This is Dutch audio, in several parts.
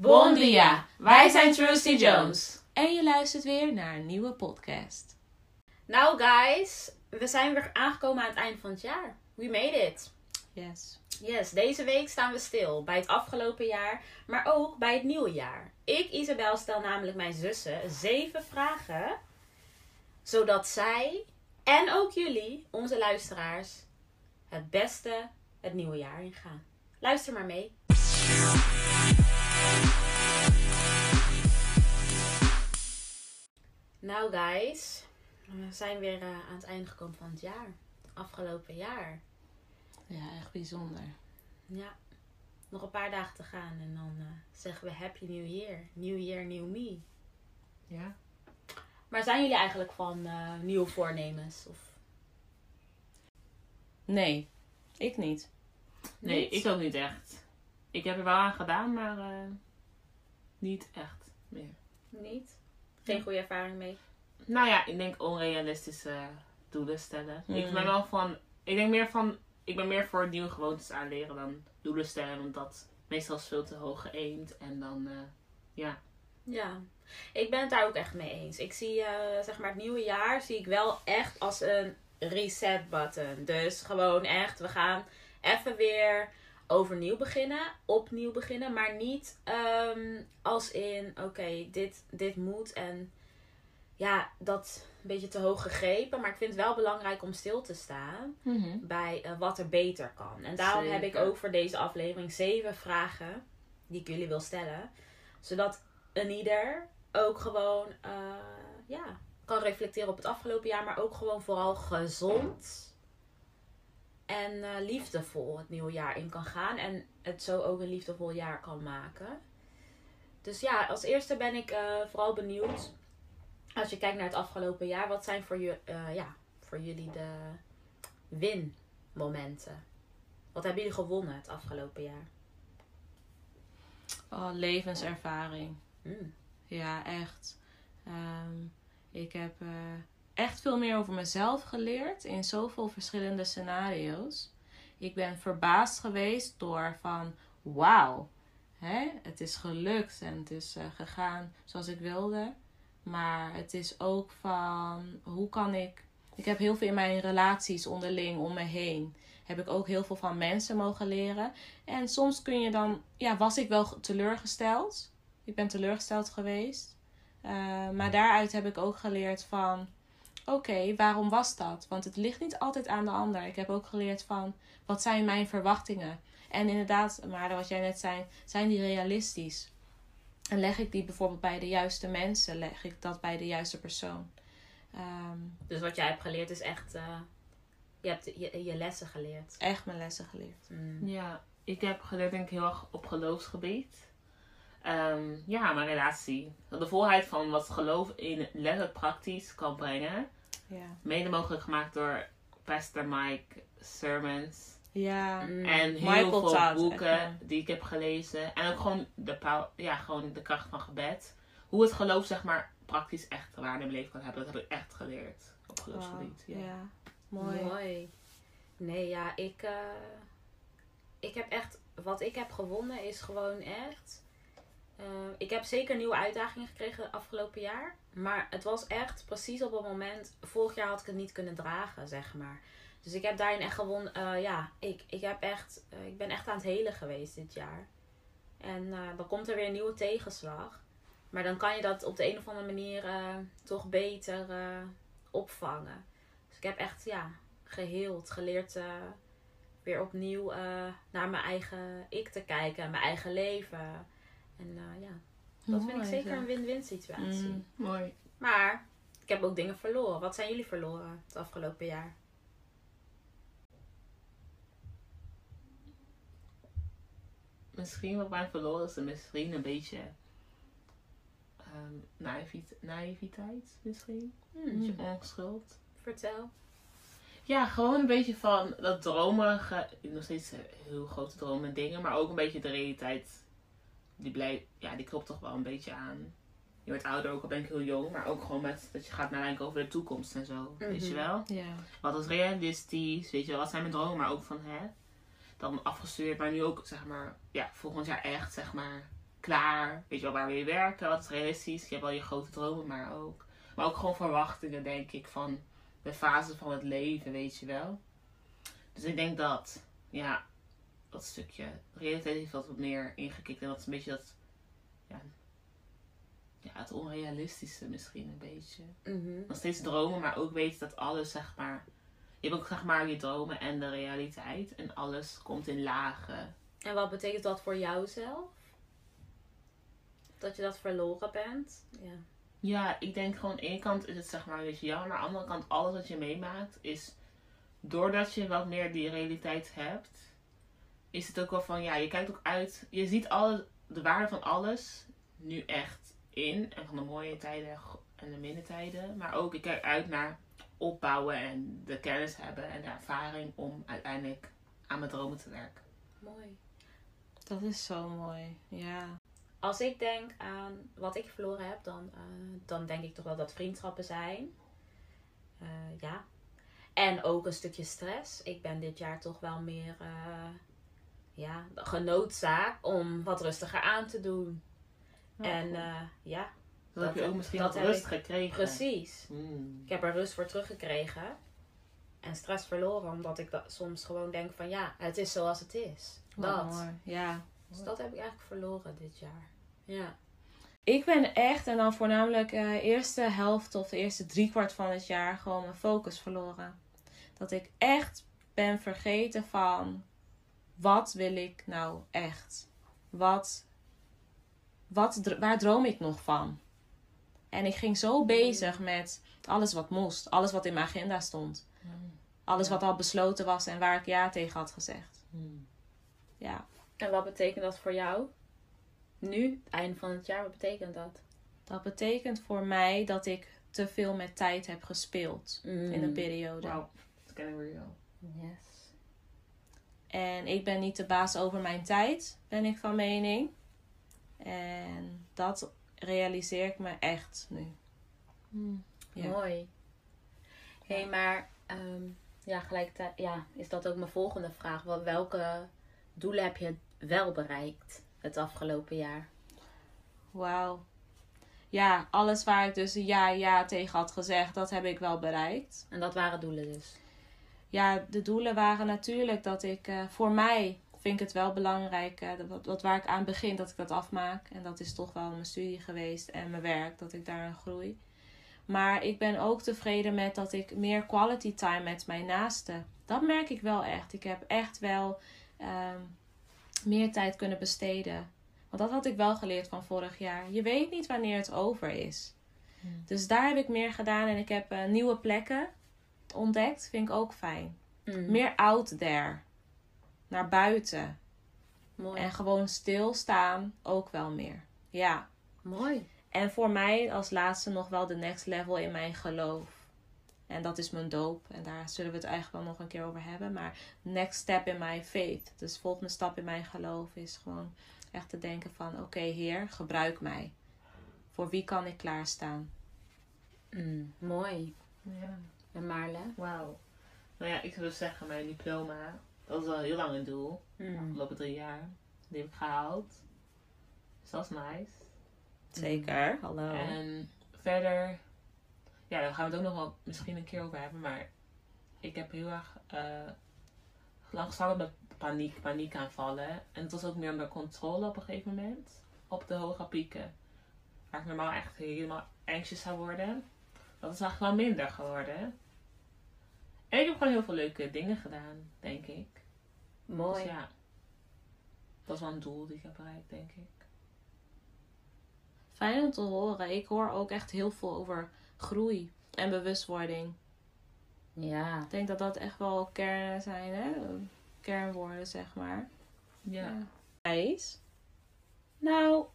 Bon dia, wij zijn Trusty Jones. En je luistert weer naar een nieuwe podcast. Nou guys, we zijn weer aangekomen aan het einde van het jaar. We made it. Yes. Yes, deze week staan we stil bij het afgelopen jaar, maar ook bij het nieuwe jaar. Ik, Isabel, stel namelijk mijn zussen zeven vragen, zodat zij en ook jullie, onze luisteraars, het beste het nieuwe jaar ingaan. Luister maar mee. Nou guys, we zijn weer eh, aan het einde gekomen van het jaar. Afgelopen jaar. Ja, echt bijzonder. Ja, nog een paar dagen te gaan en dan eh, zeggen we Happy New Year. New Year, New Me. Ja. Maar zijn jullie eigenlijk van eh, nieuwe voornemens? Of Nee, ik niet. Nee, niet? ik ook niet echt. Ik heb er wel aan gedaan, maar eh, niet echt meer. Niet? Geen goede ervaring mee? Nou ja, ik denk onrealistische doelen stellen. Ik Mm. ben wel van, ik denk meer van, ik ben meer voor nieuwe gewoontes aanleren dan doelen stellen, omdat meestal is veel te hoog geëend en dan, eh, ja. Ja, ik ben het daar ook echt mee eens. Ik zie eh, zeg maar het nieuwe jaar zie ik wel echt als een reset button. Dus gewoon echt, we gaan even weer overnieuw beginnen, opnieuw beginnen, maar niet ehm, als in, oké, dit, dit moet en ja, dat een beetje te hoog gegrepen. Maar ik vind het wel belangrijk om stil te staan bij eh, wat er beter kan. En daarom heb ik ook voor deze aflevering zeven vragen die ik jullie wil stellen. Zodat een ieder ook gewoon eh, ja, kan reflecteren op het afgelopen jaar, maar ook gewoon vooral gezond en eh, liefdevol het nieuwe jaar in kan gaan. En het zo ook een liefdevol jaar kan maken. Dus ja, als eerste ben ik eh, vooral benieuwd. Als je kijkt naar het afgelopen jaar, wat zijn voor, je, eh, ja, voor jullie de winmomenten? Wat hebben jullie gewonnen het afgelopen jaar? Oh, levenservaring. Mm. Ja, echt. Ehm, ik heb echt veel meer over mezelf geleerd in zoveel verschillende scenario's. Ik ben verbaasd geweest door van wauw, hè, het is gelukt en het is eh, gegaan zoals ik wilde. Maar het is ook van hoe kan ik. Ik heb heel veel in mijn relaties onderling om me heen. Heb ik ook heel veel van mensen mogen leren. En soms kun je dan, ja, was ik wel teleurgesteld. Ik ben teleurgesteld geweest. Uh, maar daaruit heb ik ook geleerd van, oké, waarom was dat? Want het ligt niet altijd aan de ander. Ik heb ook geleerd van, wat zijn mijn verwachtingen? En inderdaad, maar wat jij net zei, zijn die realistisch? En leg ik die bijvoorbeeld bij de juiste mensen? Leg ik dat bij de juiste persoon? Ehm, Dus wat jij hebt geleerd is echt. eh, je hebt je, je lessen geleerd. echt mijn lessen geleerd. Mm. Ja, ik heb geleerd denk ik heel erg op geloofsgebied. Ehm, ja, mijn relatie. De volheid van wat geloof in letterlijk praktisch kan brengen. Ja. Mede mogelijk gemaakt door Pastor Mike Sermons. Ja. Mm. En heel Michael veel Todd, boeken echt, ja. die ik heb gelezen. En ook gewoon de, ja, gewoon de kracht van gebed. Hoe het geloof zeg maar praktisch echt waar in mijn leven kan hebben. Dat heb ik echt geleerd op geloofsgebied. Ja. Mooi. Mooi. Nee, ja, ik, eh, ik heb echt, wat ik heb gewonnen is gewoon echt. Eh, ik heb zeker nieuwe uitdagingen gekregen afgelopen jaar. Maar het was echt precies op het moment. Vorig jaar had ik het niet kunnen dragen, zeg maar. Dus ik heb daarin echt gewonnen. eh, ja, ik, ik, heb echt, eh, ik ben echt aan het helen geweest dit jaar. En dan komt er weer een nieuwe tegenslag. Maar dan kan je dat op de een of andere manier toch beter opvangen. Dus ik heb echt, ja, geheeld, geleerd weer opnieuw naar mijn eigen ik te kijken en mijn eigen leven. En eh, ja, dat vind ik zeker een win-win situatie. Mm. Mooi. Maar ik heb ook dingen verloren. Wat zijn jullie verloren het afgelopen jaar? Misschien wat mij verloren is, misschien een beetje ehm, naïvit- naïviteit. Misschien. Een Hmm, beetje onschuld. Vertel. Ja, gewoon een beetje van dat dromerige, nog steeds heel grote dromen en dingen, maar ook een beetje de realiteit, die blijft, ja, die klopt toch wel een beetje aan. Je wordt ouder, ook al ben ik heel jong, maar ook gewoon met dat je gaat nadenken over de toekomst en zo, weet je Mhm. wel. Wat is realistisch, weet je wel, wat zijn mijn dromen, maar ook van, hè, dan afgestudeerd, maar nu ook, zeg maar, ja, volgend jaar echt, zeg maar, klaar? Weet je wel, waar wil je werken? Wat is realistisch? Je hebt wel je grote dromen, maar ook. Maar ook gewoon verwachtingen, denk ik, van de fase van het leven, weet je wel. Dus ik denk dat, ja, dat stukje realiteit heeft wat meer ingekikt. En dat is een beetje dat, ja, ja het onrealistische misschien een beetje. Mhm. Nog steeds dromen, maar ook weten dat alles, zeg maar... Je hebt ook, zeg maar, je dromen en de realiteit. En alles komt in lagen. En wat betekent dat voor jou zelf? Dat je dat verloren bent? Ja. Ja, ik denk gewoon, aan de ene kant is het zeg maar een beetje jammer, maar aan de andere kant, alles wat je meemaakt is, doordat je wat meer die realiteit hebt, is het ook wel van, ja, je kijkt ook uit, je ziet alle, de waarde van alles nu echt in, en van de mooie tijden en de minder tijden, maar ook, ik kijk uit naar opbouwen en de kennis hebben en de ervaring om uiteindelijk aan mijn dromen te werken. Mooi. Dat is zo mooi. Ja. Als ik denk aan wat ik verloren heb, dan, eh, dan denk ik toch wel dat vriendschappen zijn. Eh, ja. En ook een stukje stress. Ik ben dit jaar toch wel meer uh, ja, genoodzaakt om wat rustiger aan te doen. en ja. Dat, heb je ook misschien dat wat rust gekregen. Precies. Mm. Ik heb er rust voor teruggekregen. En stress verloren, omdat ik dat soms gewoon denk van ja, het is zoals het is. Dat. Mooi. Ja. Dus dat heb ik eigenlijk verloren dit jaar. Ja. Ik ben echt, en dan voornamelijk de uh, eerste helft of de eerste driekwart van het jaar, gewoon mijn focus verloren. Dat ik echt ben vergeten van wat wil ik nou echt? Wat, wat, waar droom ik nog van? En ik ging zo bezig met alles wat moest, alles wat in mijn agenda stond. Alles wat al besloten was en waar ik ja tegen had gezegd. Ja. En wat betekent dat voor jou? Nu, het einde van het jaar, wat betekent dat? Dat betekent voor mij dat ik te veel met tijd heb gespeeld Mm. in een periode. Wauw, dat ken ik real. Yes. En ik ben niet de baas over mijn tijd, ben ik van mening. En dat realiseer ik me echt nu. Ja. Mooi. Hé, hey, maar ehm, ja, gelijkertijd ja, is dat ook mijn volgende vraag. Wel, welke doelen heb je wel bereikt het afgelopen jaar? Wauw. Ja, alles waar ik dus ja, ja tegen had gezegd, dat heb ik wel bereikt. En dat waren doelen dus? Ja, de doelen waren natuurlijk dat ik, uh, voor mij vind ik het wel belangrijk, uh, dat, dat waar ik aan begin, dat ik dat afmaak. En dat is toch wel mijn studie geweest en mijn werk, dat ik daarin groei. Maar ik ben ook tevreden met dat ik meer quality time met mijn naasten. Dat merk ik wel echt. Ik heb echt wel um, meer tijd kunnen besteden. Want dat had ik wel geleerd van vorig jaar. Je weet niet wanneer het over is. Hmm. Dus daar heb ik meer gedaan en ik heb uh, nieuwe plekken ontdekt. Vind ik ook fijn. Mm. Meer out there. Naar buiten. Mooi. En gewoon stilstaan ook wel meer. Ja. Mooi. En voor mij als laatste nog wel de next level in mijn geloof. En dat is mijn doop. En daar zullen we het eigenlijk wel nog een keer over hebben. Maar next step in my faith. Dus de volgende stap in mijn geloof is gewoon echt te denken van... Oké okay, Heer, gebruik mij. Voor wie kan ik klaarstaan? Mm, mooi. Ja. En Marle? Wauw. Nou ja, ik zou dus zeggen, mijn diploma, dat is al heel lang een doel. Mm. De afgelopen drie jaar. Die heb ik gehaald. Dus dat is nice. Zeker, hallo. En verder, ja, daar gaan we het ook nog wel misschien een keer over hebben. Maar ik heb heel erg uh, met paniek, paniekaanvallen. En het was ook meer onder controle op een gegeven moment. Op de hoge pieken. Waar ik normaal echt helemaal anxious zou worden. Dat is eigenlijk wel minder geworden. En ik heb gewoon heel veel leuke dingen gedaan, denk ik. Mooi. Dus ja, dat is wel een doel die ik heb bereikt, denk ik. Fijn om te horen. Ik hoor ook echt heel veel over groei en bewustwording. Ja. Ik denk dat dat echt wel kernen zijn, hè? Kernwoorden, zeg maar. Ja. Is? Nou,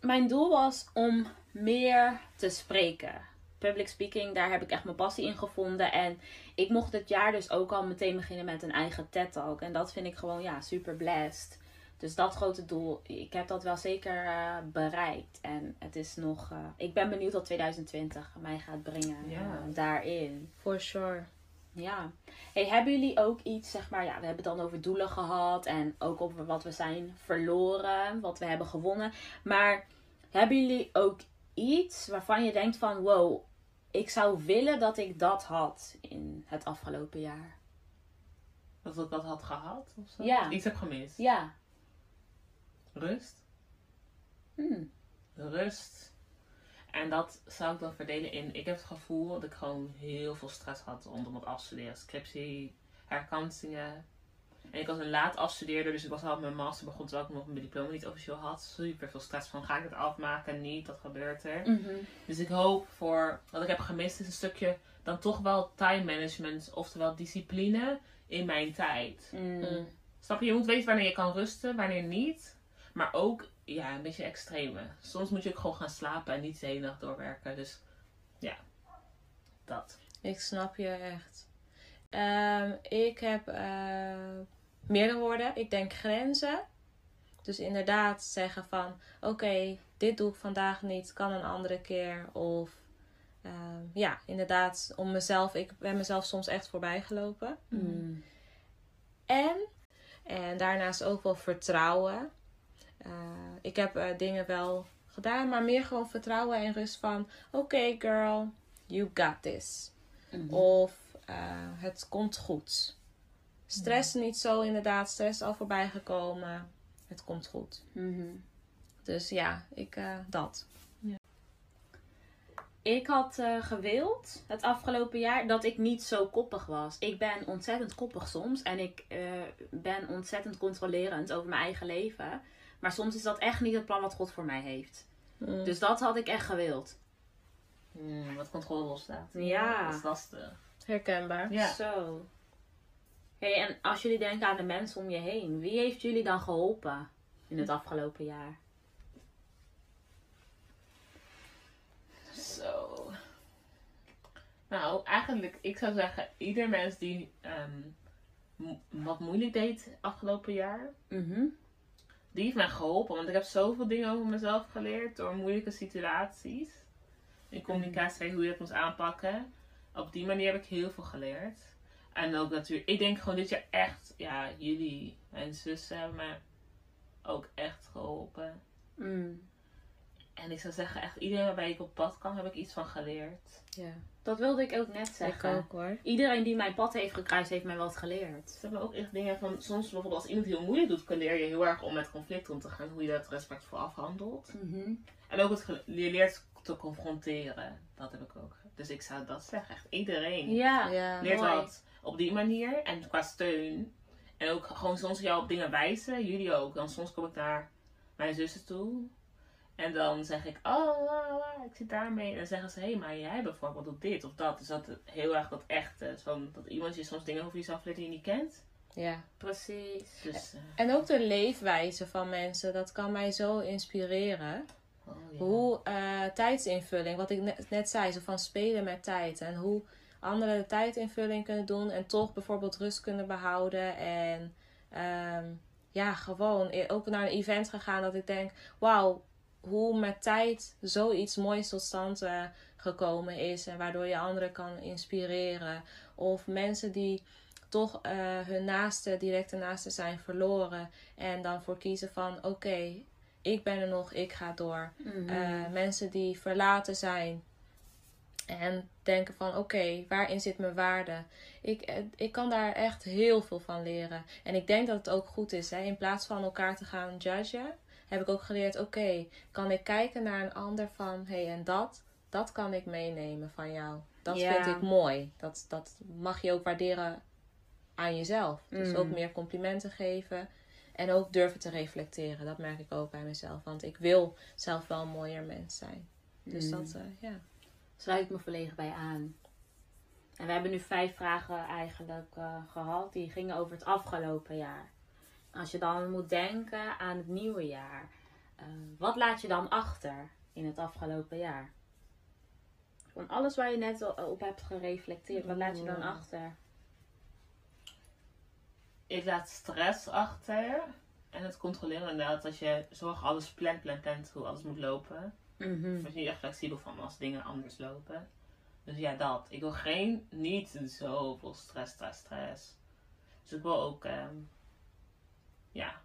mijn doel was om meer te spreken. Public speaking, daar heb ik echt mijn passie in gevonden. En ik mocht dit jaar dus ook al meteen beginnen met een eigen TED-talk. En dat vind ik gewoon, ja, super blessed. Dus dat grote doel, ik heb dat wel zeker uh, bereikt. En het is nog, uh, ik ben benieuwd wat 2020 mij gaat brengen uh, daarin. For sure. Ja. Hey, hebben jullie ook iets, zeg maar, ja, we hebben het dan over doelen gehad en ook over wat we zijn verloren, wat we hebben gewonnen. Maar hebben jullie ook iets waarvan je denkt van, wow, ik zou willen dat ik dat had in het afgelopen jaar? Dat ik dat had gehad of zo? Ja. Iets heb gemist. Ja. Rust. Hmm. Rust. En dat zou ik dan verdelen in. Ik heb het gevoel dat ik gewoon heel veel stress had rondom het afstuderen. Scriptie, herkansingen. En ik was een laat afstudeerder, dus ik was al op mijn master begon terwijl ik nog mijn diploma niet officieel had. Super veel stress van ga ik het afmaken, niet, wat gebeurt er? Mhm. Dus ik hoop voor wat ik heb gemist is een stukje dan toch wel time management, oftewel discipline in mijn tijd. Mm. Snap je? Je moet weten wanneer je kan rusten, wanneer niet. Maar ook, ja, een beetje extreme. Soms moet je ook gewoon gaan slapen en niet de hele nacht doorwerken. Dus, ja. Dat. Ik snap je echt. Ehm, ik heb eh, meerdere woorden. Ik denk grenzen. Dus inderdaad zeggen van... Oké, dit doe ik vandaag niet. Kan een andere keer. Of... ehm, ja, inderdaad. Om mezelf... Ik ben mezelf soms echt voorbij gelopen. Mm. En... En daarnaast ook wel vertrouwen. Eh, ik heb eh, dingen wel gedaan. Maar meer gewoon vertrouwen en rust van... Oké girl, you got this. Mhm. Of eh, het komt goed. Stress niet zo inderdaad. Stress al voorbij gekomen. Het komt goed. Mhm. Dus ja, ik eh, dat. Ik had eh, gewild het afgelopen jaar dat ik niet zo koppig was. Ik ben ontzettend koppig soms en ik eh, ben ontzettend controlerend over mijn eigen leven. Maar soms is dat echt niet het plan wat God voor mij heeft. Mm. Dus dat had ik echt gewild. Hmm, wat controle loslaat. Ja. Dat is lastig. Herkenbaar. Ja. Zo. Hey, en als jullie denken aan de mensen om je heen, wie heeft jullie dan geholpen in het afgelopen jaar? Zo. Nou, eigenlijk, ik zou zeggen, ieder mens die ehm, wat moeilijk deed afgelopen jaar, Mhm. die heeft mij geholpen. Want ik heb zoveel dingen over mezelf geleerd door moeilijke situaties. In communicatie, hoe je het moest aanpakken. Op die manier heb ik heel veel geleerd. En ook natuurlijk, ik denk gewoon dit jaar echt, ja, jullie, mijn zussen hebben me ook echt geholpen. Mm. En ik zou zeggen, echt iedereen waarbij ik op pad kan, heb ik iets van geleerd. Ja, Dat wilde ik ook net ik zeggen. ook hoor. Iedereen die mijn pad heeft gekruist, heeft mij wat geleerd. Ze hebben ook echt dingen van, soms bijvoorbeeld als iemand heel moeilijk doet, kan leer je heel erg om met conflict om te gaan, hoe je dat respectvol afhandelt. Mhm. En ook het je leert te confronteren. Dat heb ik ook. Dus ik zou dat zeggen. Echt iedereen Ja. Ja. leert mooi. wat op die manier. En qua steun. En ook gewoon soms jou op dingen wijzen. Jullie ook. Dan soms kom ik naar mijn zussen toe. En dan zeg ik, oh, la, la, ik zit daarmee. En dan zeggen ze, hé, hey, maar jij bijvoorbeeld doet dit of dat. Dus dat heel erg dat echte. Van, dat iemand je soms dingen over jezelf leert die je niet kent. ja. Precies. Dus, eh, En ook de leefwijze van mensen, dat kan mij zo inspireren. oh, ja. Hoe eh, tijdsinvulling, wat ik net, net zei, zo van spelen met tijd. En hoe anderen de tijdinvulling kunnen doen en toch bijvoorbeeld rust kunnen behouden. En ehm, ja, gewoon e- ook naar een event gegaan dat ik denk, wauw, hoe met tijd zoiets moois tot stand eh, gekomen is. En waardoor je anderen kan inspireren. Of mensen die toch eh, hun naaste, directe naaste zijn verloren. En dan voor kiezen van oké, ik ben er nog, ik ga door. Mhm. Eh, mensen die verlaten zijn. En denken van oké, waarin zit mijn waarde? Ik, eh, ik kan daar echt heel veel van leren. En ik denk dat het ook goed is. Hè? In plaats van elkaar te gaan judgen, heb ik ook geleerd, oké, kan ik kijken naar een ander van hé, hey, en dat, dat kan ik meenemen van jou. Dat Ja. vind ik mooi. Dat, dat mag je ook waarderen aan jezelf. Dus Mm. ook meer complimenten geven. En ook durven te reflecteren. Dat merk ik ook bij mezelf. Want ik wil zelf wel een mooier mens zijn. Dus Mm. dat, eh, ja. Sluit ik me volledig bij aan. En we hebben nu vijf vragen eigenlijk eh, gehad. Die gingen over het afgelopen jaar. Als je dan moet denken aan het nieuwe jaar. eh, wat laat je dan achter in het afgelopen jaar? Van alles waar je net op hebt gereflecteerd. Wat laat je dan achter? Ik laat stress achter. En het controleren inderdaad. Als je zorg alles plant, plant, plant hoe alles moet lopen. Mhm. Daar ben je niet echt flexibel van als dingen anders lopen. Dus ja, dat. Ik wil geen, niet zoveel stress, stress, stress. Dus ik wil ook, ehm, ja.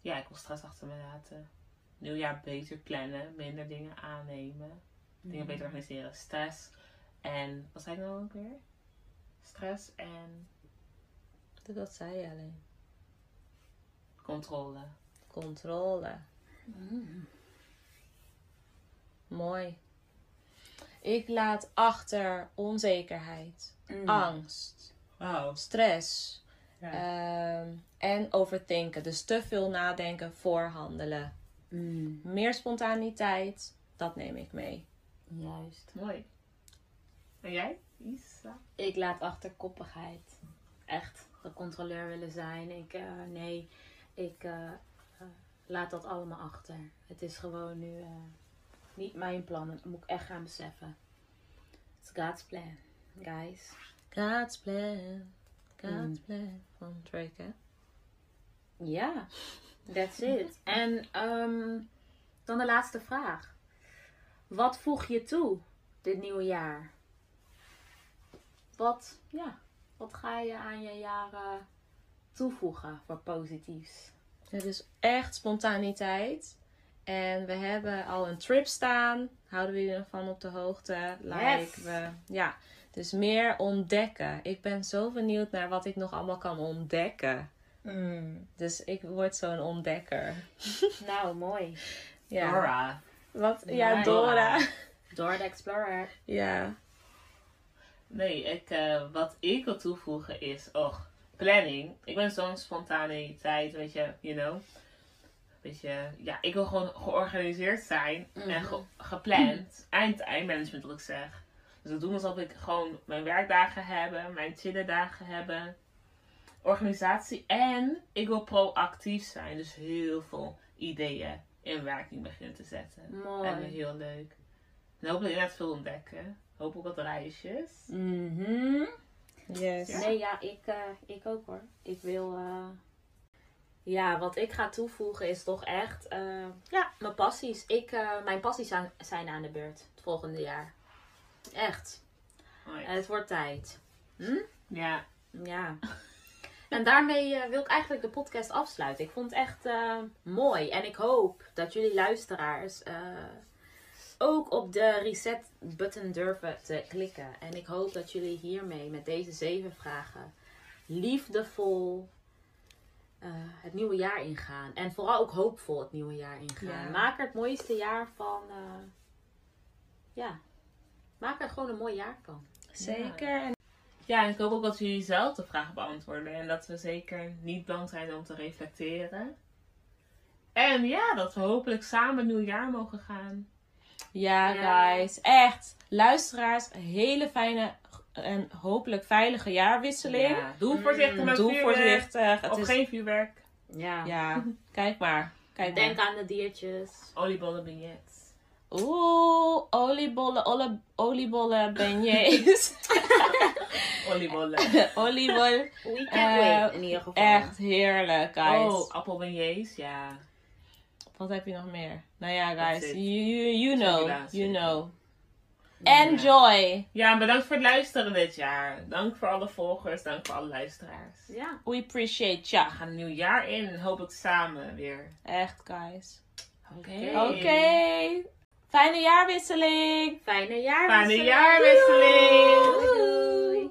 Ja, ik wil stress achter me laten. Nieuwjaar beter plannen, minder dingen aannemen. Dingen beter organiseren. Stress en, wat zei ik nou ook weer? Stress en Dat zei je alleen. controle. Controle. Mm. Mooi. Ik laat achter onzekerheid, Mm. angst, stress ehm, en overdenken. Dus te veel nadenken voor handelen. Mm. Meer spontaniteit, dat neem ik mee. Juist. Mooi. En jij? Isa? Ik laat achter koppigheid. Echt de controleur willen zijn. Ik, eh, nee, ik eh, eh, laat dat allemaal achter. Het is gewoon nu eh, niet mijn plan. Dat moet ik echt gaan beseffen. It's God's plan, guys. God's plan, God's Mm. plan. Van Drake, hè? Ja, that's it. En ehm, dan de laatste vraag. Wat voeg je toe dit nieuwe jaar? Wat, ja, wat ga je aan je jaren toevoegen voor positiefs? Het is echt spontaniteit. En we hebben al een trip staan. Houden we jullie ervan op de hoogte? Like Yes. we, ja, dus meer ontdekken. Ik ben zo benieuwd naar wat ik nog allemaal kan ontdekken. Dus ik word zo'n ontdekker. Nou, mooi. Ja. Dora. Wat? Ja, Nice. Dora. Door de Explorer. Ja. Nee, ik, eh, wat ik wil toevoegen is, och, planning. Ik ben zo'n spontaniteit, weet je, you know. Weet je, ja, ik wil gewoon georganiseerd zijn en Mhm. ge- gepland. Eind, eindmanagement, wat ik zeg. Dus dat doen alsof ik gewoon mijn werkdagen hebben, mijn chillen dagen hebben. Organisatie en ik wil proactief zijn. Dus heel veel ideeën in werking beginnen te zetten. En Mooi. heel leuk. En hopelijk inderdaad veel ontdekken. Hopelijk wat reisjes. Mhm. Yes. Nee, ja, ik, eh, ik ook hoor. Ik wil. eh, Ja, wat ik ga toevoegen is toch echt. eh, ja, mijn passies. Ik, eh, mijn passies zijn, zijn aan de beurt het volgende jaar. Echt. Nice. Het wordt tijd. Ja, Ja. En daarmee eh, wil ik eigenlijk de podcast afsluiten. Ik vond het echt eh, mooi. En ik hoop dat jullie luisteraars eh, ook op de reset button durven te klikken. En ik hoop dat jullie hiermee met deze zeven vragen liefdevol eh, het nieuwe jaar ingaan. En vooral ook hoopvol het nieuwe jaar ingaan. Ja. Maak er het mooiste jaar van. eh, ja, maak er gewoon een mooi jaar van. Zeker. En Ja, en ik hoop ook dat jullie zelf de vraag beantwoorden. En dat we zeker niet bang zijn om te reflecteren. En ja, dat we hopelijk samen een nieuw jaar mogen gaan. Ja, Ja. guys. Echt. Luisteraars, een hele fijne en hopelijk veilige jaarwisseling. Ja, doe voorzichtig met Doe vuurwerk. voorzichtig. Het Of is, geen vuurwerk. Ja. Ja, kijk maar. Kijk Denk maar. aan de diertjes. Oliebollen beignets. Oeh, oliebollen, olle, oliebollen, beignets. Oliebollen. Oliebol. We can't Eh, wait in ieder geval. Echt heerlijk, guys. Oh, appelbeignets, ja. Wat heb je nog meer? Nou ja, guys. You, you, you know. You know. Enjoy. Ja, bedankt voor het luisteren dit jaar. Dank voor alle volgers, dank voor alle luisteraars. Ja. We appreciate ya. We gaan een nieuw jaar in en hopelijk samen weer. Echt, guys. Oké. Oké. Fijne jaarwisseling. Fijne jaarwisseling. Fijne jaarwisseling. Doei.